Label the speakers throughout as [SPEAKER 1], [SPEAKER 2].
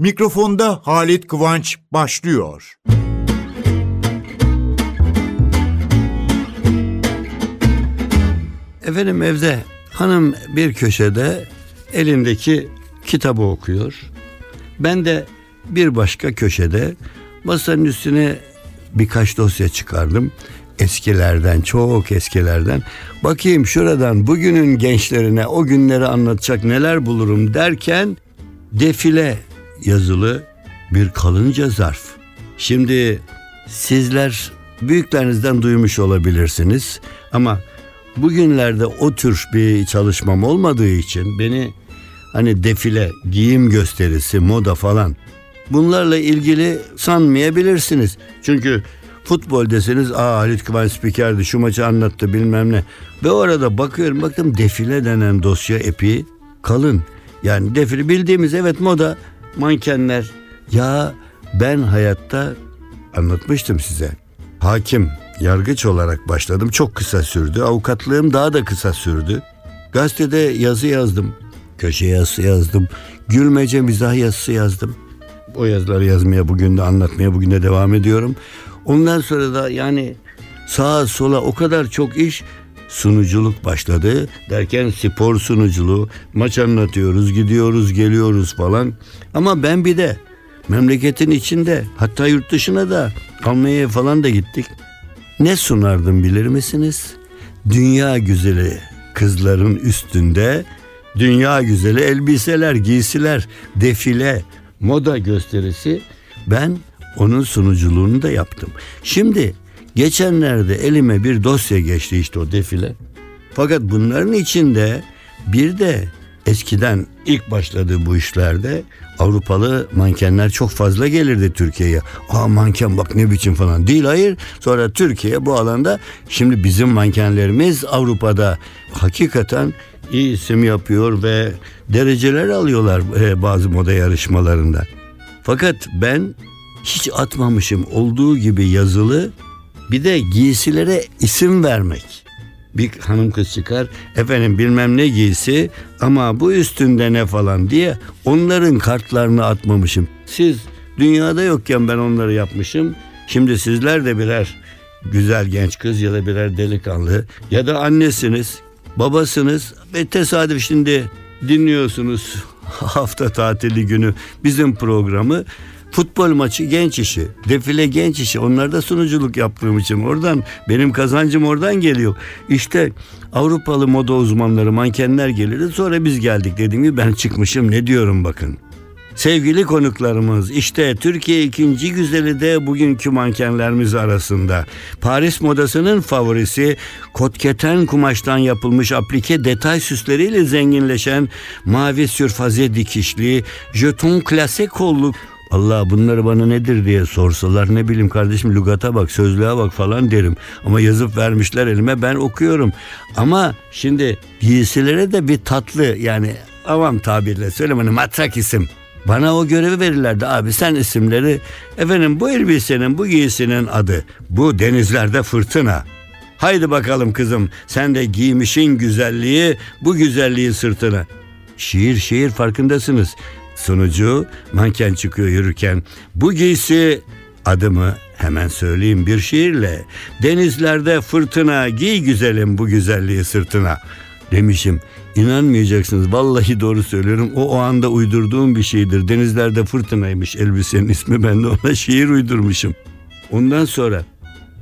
[SPEAKER 1] Mikrofonda Halit Kıvanç başlıyor.
[SPEAKER 2] Efendim evde hanım bir köşede elindeki kitabı okuyor. Ben de bir başka köşede masanın üstüne birkaç dosya çıkardım. Eskilerden, çok eskilerden. Bakayım şuradan bugünün gençlerine o günleri anlatacak neler bulurum derken defile yazılı bir kalınca zarf. Şimdi sizler büyüklerinizden duymuş olabilirsiniz ama bugünlerde o tür bir çalışmam olmadığı için beni hani defile, giyim gösterisi, moda falan bunlarla ilgili sanmayabilirsiniz. Çünkü futbol deseniz aa Halit Kıvanç spikerdi şu maçı anlattı bilmem ne. Ve orada bakıyorum baktım defile denen dosya epi kalın. Yani defile bildiğimiz evet moda mankenler. Ya ben hayatta anlatmıştım size. Hakim, yargıç olarak başladım. Çok kısa sürdü. Avukatlığım daha da kısa sürdü. Gazetede yazı yazdım. Köşe yazısı yazdım. Gülmece mizah yazısı yazdım. O yazıları yazmaya bugün de anlatmaya bugün de devam ediyorum. Ondan sonra da yani sağa sola o kadar çok iş sunuculuk başladı. Derken spor sunuculuğu, maç anlatıyoruz, gidiyoruz, geliyoruz falan. Ama ben bir de memleketin içinde hatta yurt dışına da Almanya'ya falan da gittik. Ne sunardım bilir misiniz? Dünya güzeli kızların üstünde dünya güzeli elbiseler, giysiler, defile, moda gösterisi ben onun sunuculuğunu da yaptım. Şimdi geçenlerde elime bir dosya geçti işte o defile. Fakat bunların içinde bir de eskiden ilk başladığı bu işlerde Avrupalı mankenler çok fazla gelirdi Türkiye'ye. Aa manken bak ne biçim falan. Değil hayır. Sonra Türkiye bu alanda şimdi bizim mankenlerimiz Avrupa'da hakikaten iyi isim yapıyor ve dereceler alıyorlar e, bazı moda yarışmalarında. Fakat ben hiç atmamışım olduğu gibi yazılı bir de giysilere isim vermek. Bir hanım kız çıkar efendim bilmem ne giysi ama bu üstünde ne falan diye onların kartlarını atmamışım. Siz dünyada yokken ben onları yapmışım. Şimdi sizler de birer güzel genç kız ya da birer delikanlı ya da annesiniz, babasınız ve tesadüf şimdi dinliyorsunuz hafta tatili günü bizim programı futbol maçı genç işi, defile genç işi. Onlarda sunuculuk yaptığım için oradan benim kazancım oradan geliyor. İşte Avrupalı moda uzmanları, mankenler gelirdi. Sonra biz geldik dediğim gibi ben çıkmışım ne diyorum bakın. Sevgili konuklarımız işte Türkiye ikinci güzeli de bugünkü mankenlerimiz arasında. Paris modasının favorisi kotketen kumaştan yapılmış aplike detay süsleriyle zenginleşen mavi sürfaze dikişli jeton klase kolluk Allah bunları bana nedir diye sorsalar ne bileyim kardeşim lügata bak sözlüğe bak falan derim. Ama yazıp vermişler elime ben okuyorum. Ama şimdi giysilere de bir tatlı yani avam tabirle söyleyeyim hani matrak isim. Bana o görevi verirlerdi abi sen isimleri efendim bu elbisenin bu giysinin adı bu denizlerde fırtına. Haydi bakalım kızım sen de giymişin güzelliği bu güzelliği sırtına. Şiir şiir farkındasınız. Sunucu manken çıkıyor yürürken bu giysi adımı hemen söyleyeyim bir şiirle. Denizlerde fırtına giy güzelim bu güzelliği sırtına. Demişim inanmayacaksınız vallahi doğru söylüyorum o o anda uydurduğum bir şeydir. Denizlerde fırtınaymış elbisenin ismi ben de ona şiir uydurmuşum. Ondan sonra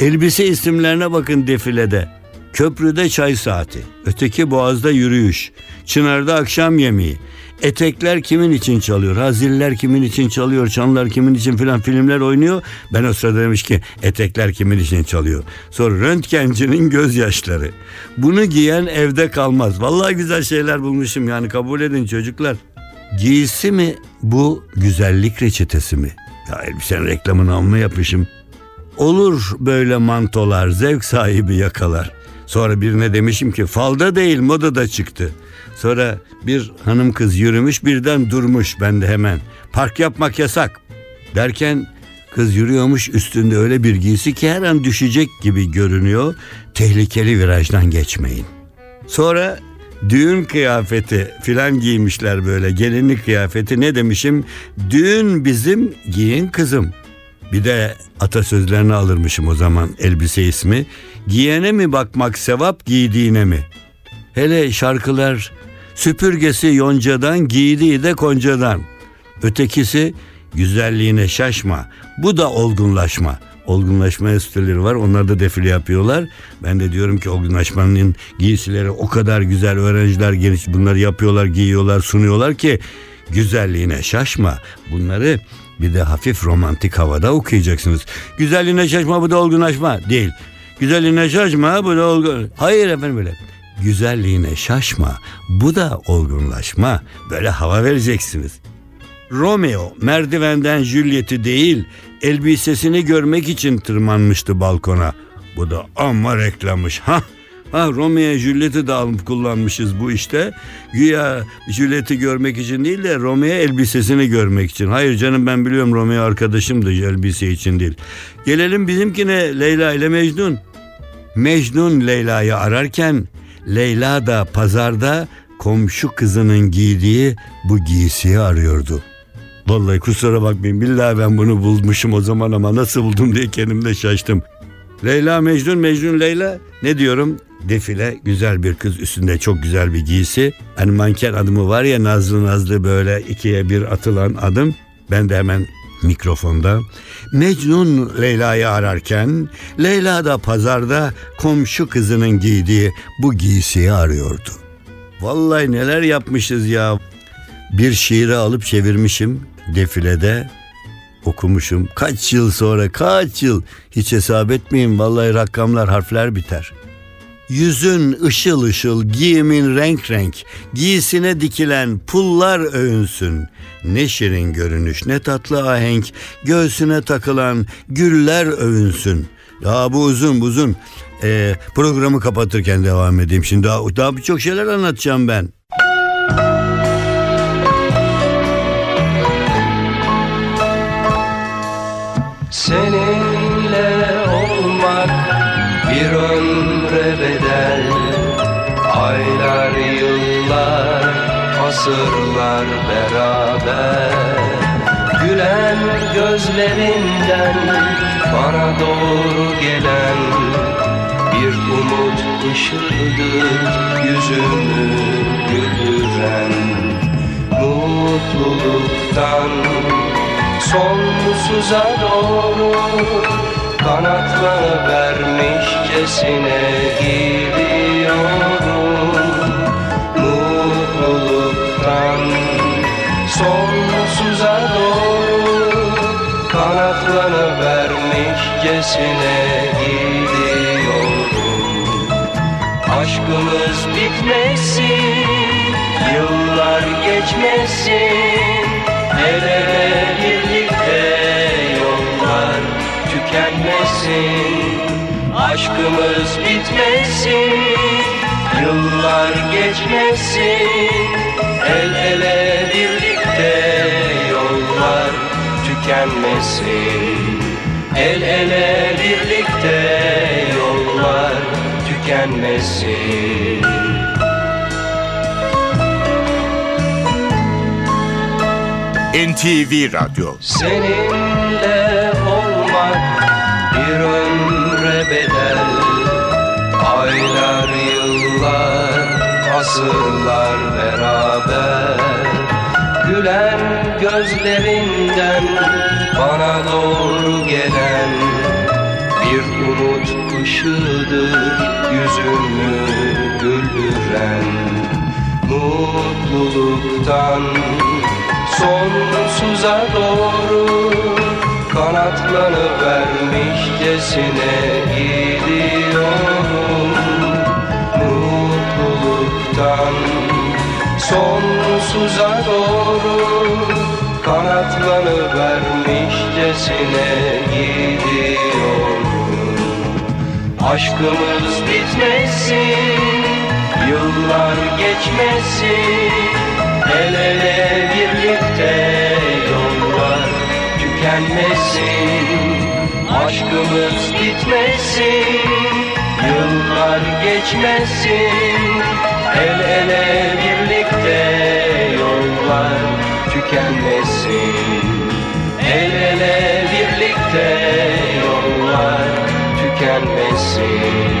[SPEAKER 2] elbise isimlerine bakın defilede. Köprüde çay saati, öteki boğazda yürüyüş, çınarda akşam yemeği, Etekler kimin için çalıyor? Haziller kimin için çalıyor? Çanlar kimin için filan filmler oynuyor. Ben o sırada demiş ki etekler kimin için çalıyor? Sonra röntgencinin gözyaşları. Bunu giyen evde kalmaz. Vallahi güzel şeyler bulmuşum yani kabul edin çocuklar. Giysi mi bu güzellik reçetesi mi? Ya elbisenin reklamını amma yapmışım. Olur böyle mantolar zevk sahibi yakalar. Sonra birine demişim ki falda değil modada çıktı. Sonra bir hanım kız yürümüş birden durmuş ben de hemen. Park yapmak yasak. Derken kız yürüyormuş üstünde öyle bir giysi ki her an düşecek gibi görünüyor. Tehlikeli virajdan geçmeyin. Sonra düğün kıyafeti filan giymişler böyle gelinlik kıyafeti ne demişim düğün bizim giyin kızım bir de atasözlerini alırmışım o zaman elbise ismi giyene mi bakmak sevap giydiğine mi hele şarkılar süpürgesi yoncadan giydiği de koncadan ötekisi güzelliğine şaşma bu da olgunlaşma olgunlaşma enstitüleri var. Onlar da defile yapıyorlar. Ben de diyorum ki olgunlaşmanın giysileri o kadar güzel öğrenciler geniş bunları yapıyorlar, giyiyorlar, sunuyorlar ki güzelliğine şaşma. Bunları bir de hafif romantik havada okuyacaksınız. Güzelliğine şaşma bu da olgunlaşma değil. Güzelliğine şaşma bu da olgun. Hayır efendim böyle. Güzelliğine şaşma bu da olgunlaşma. Böyle hava vereceksiniz. Romeo merdivenden Juliet'i değil elbisesini görmek için tırmanmıştı balkona. Bu da amma reklammış. Ha Ha Romeo Juliet'i de alıp kullanmışız bu işte. Güya Juliet'i görmek için değil de Romeo elbisesini görmek için. Hayır canım ben biliyorum Romeo arkadaşım da elbise için değil. Gelelim bizimkine Leyla ile Mecnun. Mecnun Leyla'yı ararken Leyla da pazarda komşu kızının giydiği bu giysiyi arıyordu. Vallahi kusura bakmayın billahi ben bunu bulmuşum o zaman ama nasıl buldum diye kendimde şaştım. Leyla Mecnun, Mecnun Leyla ne diyorum? Defile güzel bir kız üstünde çok güzel bir giysi. Hani manken adımı var ya nazlı nazlı böyle ikiye bir atılan adım. Ben de hemen mikrofonda. Mecnun Leyla'yı ararken Leyla da pazarda komşu kızının giydiği bu giysiyi arıyordu. Vallahi neler yapmışız ya. Bir şiiri alıp çevirmişim defilede okumuşum. Kaç yıl sonra kaç yıl hiç hesap etmeyin vallahi rakamlar harfler biter. Yüzün ışıl ışıl, giyimin renk renk, giysine dikilen pullar övünsün. Ne şirin görünüş, ne tatlı ahenk, göğsüne takılan güller övünsün. Ya bu uzun uzun. Ee, programı kapatırken devam edeyim. Şimdi daha, daha birçok şeyler anlatacağım ben.
[SPEAKER 3] Asırlar beraber Gülen gözlerinden bana doğru gelen Bir umut ışığıdır yüzümü güldüren Mutluluktan sonsuza doğru kanatları vermişçesine gidiyorum sonsuza doğru kanatları vermişçesine gidiyorum aşkımız bitmesin yıllar geçmesin El ele birlikte yollar tükenmesin. Aşkımız bitmesin Yıllar geçmesin El ele birlikte tükenmesin. El ele birlikte yollar tükenmesin.
[SPEAKER 1] NTV Radyo.
[SPEAKER 3] Seninle olmak bir ömre bedel. Aylar, yıllar, asırlar beraber gözlerinden bana doğru gelen Bir umut ışığıdır yüzümü güldüren. Mutluluktan sonsuza doğru kanatlanı vermişcesine gidiyorum. Mutluluktan sonsuza doğru kanatlanı vermişcesine gidiyorum. Aşkımız bitmesin yıllar geçmesin. El ele birlikte yollar tükenmesin. Aşkımız bitmesin Yıllar geçmesin. El ele birlikte yollar tükenmesin El ele birlikte yollar tükenmesin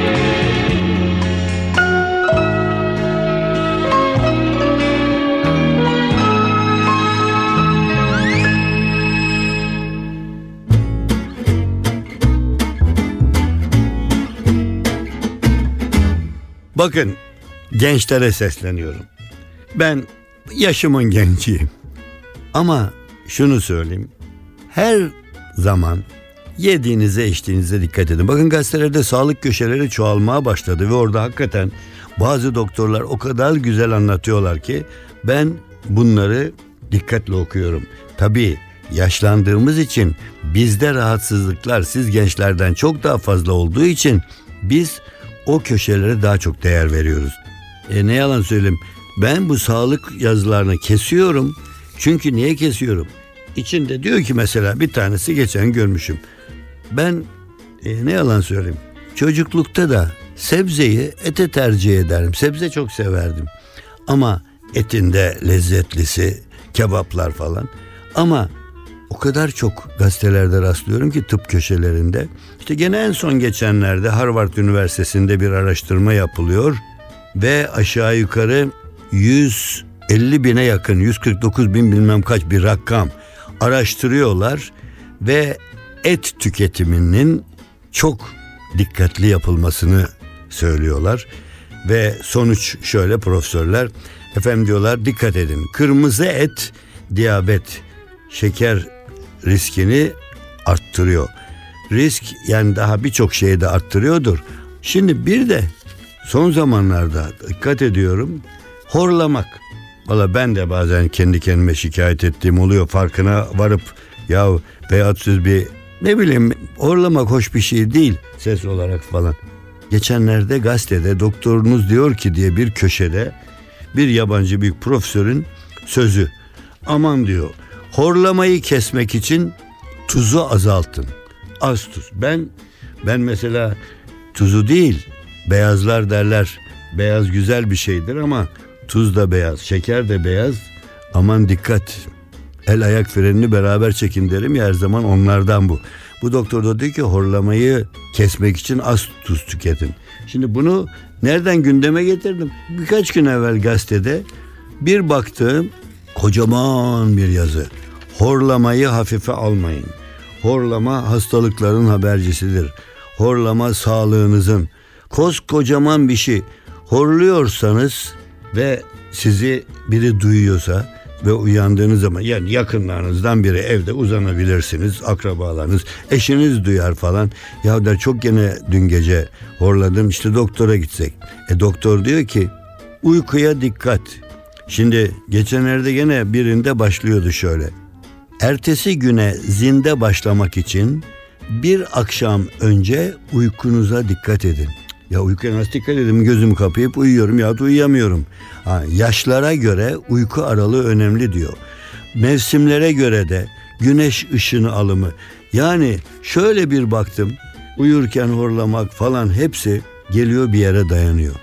[SPEAKER 2] Bakın gençlere sesleniyorum. Ben yaşımın genciyim. Ama şunu söyleyeyim. Her zaman yediğinize içtiğinize dikkat edin. Bakın gazetelerde sağlık köşeleri çoğalmaya başladı ve orada hakikaten bazı doktorlar o kadar güzel anlatıyorlar ki ben bunları dikkatle okuyorum. Tabii yaşlandığımız için bizde rahatsızlıklar siz gençlerden çok daha fazla olduğu için biz o köşelere daha çok değer veriyoruz. E ne yalan söyleyeyim ben bu sağlık yazılarını kesiyorum. Çünkü niye kesiyorum? İçinde diyor ki mesela bir tanesi geçen görmüşüm. Ben e, ne yalan söyleyeyim. Çocuklukta da sebzeyi ete tercih ederim. Sebze çok severdim. Ama etinde lezzetlisi, kebaplar falan. Ama o kadar çok gazetelerde rastlıyorum ki tıp köşelerinde. İşte gene en son geçenlerde Harvard Üniversitesi'nde bir araştırma yapılıyor ve aşağı yukarı 150 bine yakın 149 bin bilmem kaç bir rakam araştırıyorlar ve et tüketiminin çok dikkatli yapılmasını söylüyorlar ve sonuç şöyle profesörler efendim diyorlar dikkat edin kırmızı et diyabet şeker riskini arttırıyor. Risk yani daha birçok şeyi de arttırıyordur. Şimdi bir de son zamanlarda dikkat ediyorum horlamak. Valla ben de bazen kendi kendime şikayet ettiğim oluyor farkına varıp ya veyahut siz bir ne bileyim horlamak hoş bir şey değil ses olarak falan. Geçenlerde gazetede doktorunuz diyor ki diye bir köşede bir yabancı büyük profesörün sözü. Aman diyor horlamayı kesmek için tuzu azaltın. Az tuz. Ben ben mesela tuzu değil beyazlar derler. Beyaz güzel bir şeydir ama tuz da beyaz, şeker de beyaz. Aman dikkat. El ayak frenini beraber çekin derim ya her zaman onlardan bu. Bu doktor da diyor ki horlamayı kesmek için az tuz tüketin. Şimdi bunu nereden gündeme getirdim? Birkaç gün evvel gazetede bir baktığım kocaman bir yazı. Horlamayı hafife almayın. Horlama hastalıkların habercisidir. Horlama sağlığınızın. Koskocaman bir şey. Horluyorsanız ve sizi biri duyuyorsa ve uyandığınız zaman yani yakınlarınızdan biri evde uzanabilirsiniz akrabalarınız eşiniz duyar falan. Ya der çok gene dün gece horladım işte doktora gitsek. E doktor diyor ki uykuya dikkat. Şimdi geçenlerde gene birinde başlıyordu şöyle. Ertesi güne zinde başlamak için bir akşam önce uykunuza dikkat edin ya uykuya nasıl dikkat? Gözümü kapayıp uyuyorum ya da uyuyamıyorum. Ha, yaşlara göre uyku aralığı önemli diyor. Mevsimlere göre de güneş ışını alımı. Yani şöyle bir baktım uyurken horlamak falan hepsi geliyor bir yere dayanıyor.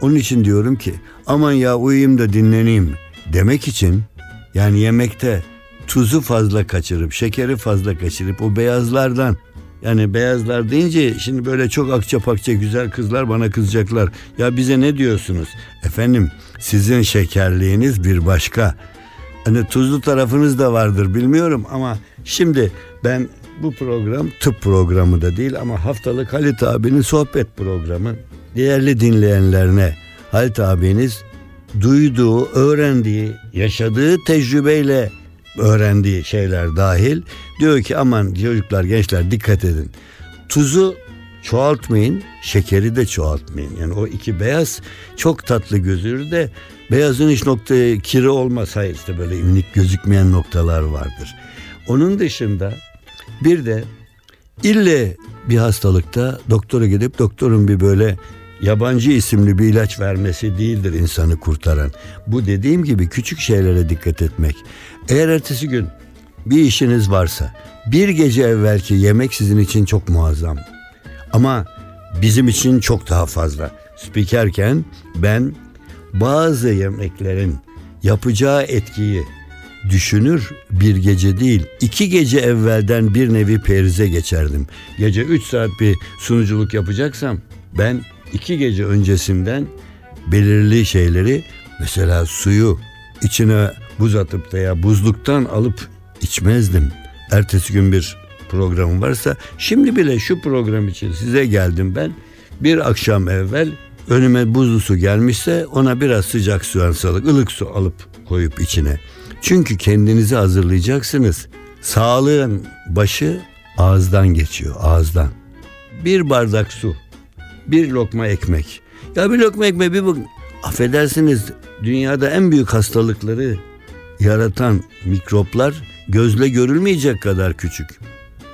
[SPEAKER 2] Onun için diyorum ki aman ya uyuyayım da dinleneyim demek için yani yemekte tuzu fazla kaçırıp şekeri fazla kaçırıp o beyazlardan yani beyazlar deyince şimdi böyle çok akça pakça güzel kızlar bana kızacaklar. Ya bize ne diyorsunuz? Efendim sizin şekerliğiniz bir başka. Hani tuzlu tarafınız da vardır bilmiyorum ama şimdi ben bu program tıp programı da değil ama haftalık Halit abinin sohbet programı. Değerli dinleyenlerine Halit abiniz duyduğu, öğrendiği, yaşadığı tecrübeyle öğrendiği şeyler dahil diyor ki aman çocuklar gençler dikkat edin. Tuzu çoğaltmayın, şekeri de çoğaltmayın. Yani o iki beyaz çok tatlı gözürür de beyazın hiç nokta kiri olmaz. İşte böyle minik gözükmeyen noktalar vardır. Onun dışında bir de ille bir hastalıkta doktora gidip doktorun bir böyle yabancı isimli bir ilaç vermesi değildir insanı kurtaran. Bu dediğim gibi küçük şeylere dikkat etmek. Eğer ertesi gün bir işiniz varsa bir gece evvelki yemek sizin için çok muazzam. Ama bizim için çok daha fazla. Spikerken ben bazı yemeklerin yapacağı etkiyi düşünür bir gece değil iki gece evvelden bir nevi perize geçerdim. Gece 3 saat bir sunuculuk yapacaksam ben iki gece öncesinden belirli şeyleri mesela suyu içine buz atıp veya buzluktan alıp içmezdim. Ertesi gün bir programım varsa şimdi bile şu program için size geldim ben. Bir akşam evvel önüme buzlu su gelmişse ona biraz sıcak su ansalık ılık su alıp koyup içine. Çünkü kendinizi hazırlayacaksınız. Sağlığın başı ağızdan geçiyor ağızdan. Bir bardak su, bir lokma ekmek. Ya bir lokma ekmek bir bak. Affedersiniz dünyada en büyük hastalıkları yaratan mikroplar gözle görülmeyecek kadar küçük.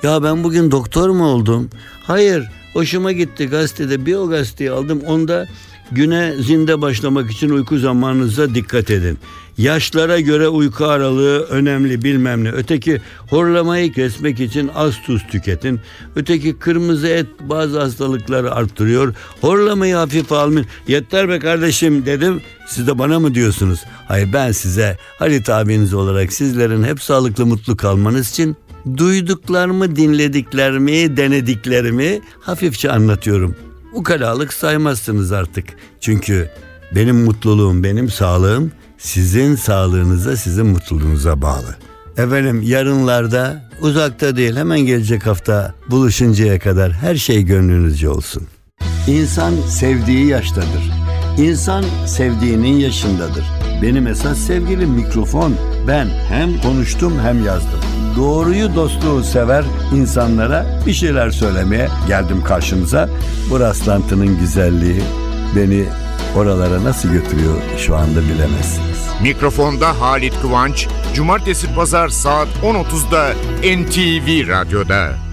[SPEAKER 2] Ya ben bugün doktor mu oldum? Hayır, hoşuma gitti gazetede bir o gazeteyi aldım. Onda güne zinde başlamak için uyku zamanınıza dikkat edin. Yaşlara göre uyku aralığı önemli bilmem ne. Öteki horlamayı kesmek için az tuz tüketin. Öteki kırmızı et bazı hastalıkları arttırıyor. Horlamayı hafife almayın. Yeter be kardeşim dedim. Siz de bana mı diyorsunuz? Hayır ben size Halit abiniz olarak sizlerin hep sağlıklı mutlu kalmanız için duyduklarımı, dinlediklerimi, denediklerimi hafifçe anlatıyorum. Ukalalık saymazsınız artık. Çünkü benim mutluluğum, benim sağlığım sizin sağlığınıza, sizin mutluluğunuza bağlı. Efendim yarınlarda uzakta değil hemen gelecek hafta buluşuncaya kadar her şey gönlünüzce olsun. İnsan sevdiği yaştadır. İnsan sevdiğinin yaşındadır. Benim esas sevgilim mikrofon. Ben hem konuştum hem yazdım. Doğruyu dostluğu sever insanlara bir şeyler söylemeye geldim karşınıza. Bu rastlantının güzelliği beni oralara nasıl götürüyor şu anda bilemezsiniz.
[SPEAKER 1] Mikrofonda Halit Kıvanç, Cumartesi Pazar saat 10.30'da NTV Radyo'da.